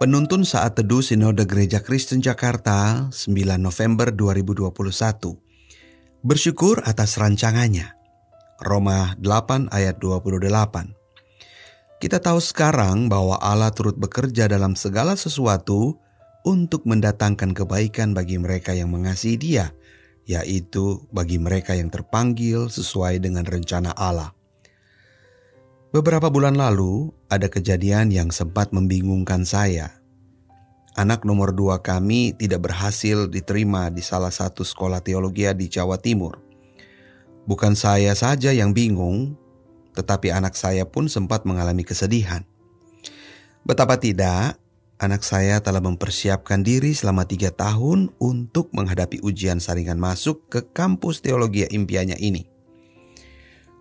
Penuntun saat teduh Sinode Gereja Kristen Jakarta 9 November 2021 Bersyukur atas rancangannya. Roma 8 ayat 28 Kita tahu sekarang bahwa Allah turut bekerja dalam segala sesuatu untuk mendatangkan kebaikan bagi mereka yang mengasihi dia, yaitu bagi mereka yang terpanggil sesuai dengan rencana Allah. Beberapa bulan lalu, ada kejadian yang sempat membingungkan saya. Anak nomor dua kami tidak berhasil diterima di salah satu sekolah teologi di Jawa Timur. Bukan saya saja yang bingung, tetapi anak saya pun sempat mengalami kesedihan. Betapa tidak, anak saya telah mempersiapkan diri selama tiga tahun untuk menghadapi ujian saringan masuk ke kampus teologi impiannya ini.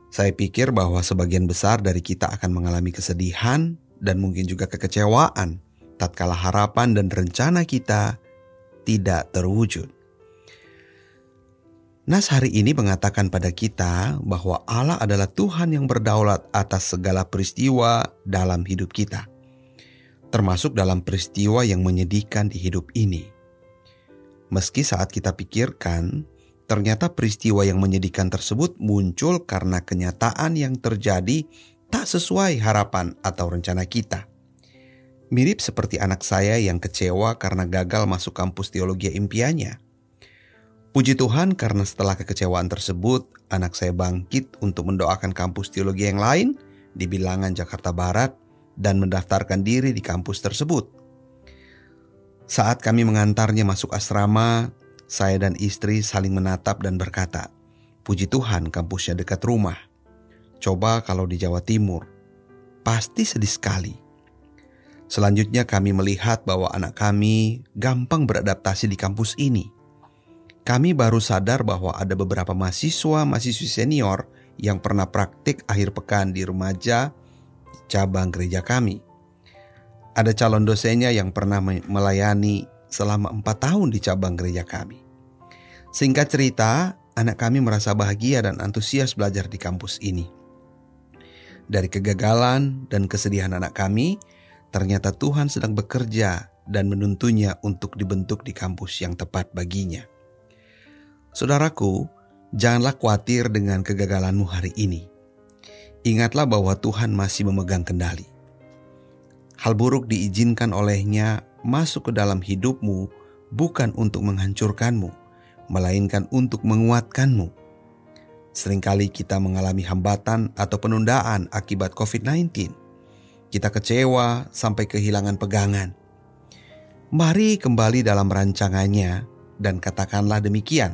Saya pikir bahwa sebagian besar dari kita akan mengalami kesedihan dan mungkin juga kekecewaan tatkala harapan dan rencana kita tidak terwujud. Nas hari ini mengatakan pada kita bahwa Allah adalah Tuhan yang berdaulat atas segala peristiwa dalam hidup kita, termasuk dalam peristiwa yang menyedihkan di hidup ini. Meski saat kita pikirkan Ternyata peristiwa yang menyedihkan tersebut muncul karena kenyataan yang terjadi tak sesuai harapan atau rencana kita. Mirip seperti anak saya yang kecewa karena gagal masuk kampus teologi impiannya. Puji Tuhan karena setelah kekecewaan tersebut, anak saya bangkit untuk mendoakan kampus teologi yang lain di bilangan Jakarta Barat dan mendaftarkan diri di kampus tersebut. Saat kami mengantarnya masuk asrama, saya dan istri saling menatap dan berkata, "Puji Tuhan, kampusnya dekat rumah. Coba kalau di Jawa Timur, pasti sedih sekali." Selanjutnya, kami melihat bahwa anak kami gampang beradaptasi di kampus ini. Kami baru sadar bahwa ada beberapa mahasiswa-mahasiswi senior yang pernah praktik akhir pekan di remaja cabang gereja kami. Ada calon dosennya yang pernah melayani selama empat tahun di cabang gereja kami. Singkat cerita, anak kami merasa bahagia dan antusias belajar di kampus ini. Dari kegagalan dan kesedihan anak kami, ternyata Tuhan sedang bekerja dan menuntunnya untuk dibentuk di kampus yang tepat baginya. Saudaraku, janganlah khawatir dengan kegagalanmu hari ini. Ingatlah bahwa Tuhan masih memegang kendali. Hal buruk diizinkan olehnya masuk ke dalam hidupmu bukan untuk menghancurkanmu, melainkan untuk menguatkanmu. Seringkali kita mengalami hambatan atau penundaan akibat COVID-19. Kita kecewa sampai kehilangan pegangan. Mari kembali dalam rancangannya dan katakanlah demikian.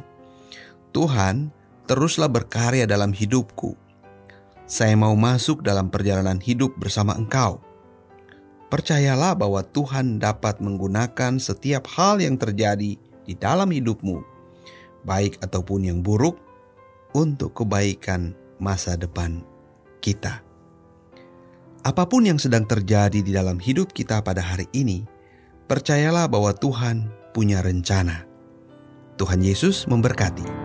Tuhan, teruslah berkarya dalam hidupku. Saya mau masuk dalam perjalanan hidup bersama Engkau Percayalah bahwa Tuhan dapat menggunakan setiap hal yang terjadi di dalam hidupmu, baik ataupun yang buruk, untuk kebaikan masa depan kita. Apa pun yang sedang terjadi di dalam hidup kita pada hari ini, percayalah bahwa Tuhan punya rencana. Tuhan Yesus memberkati.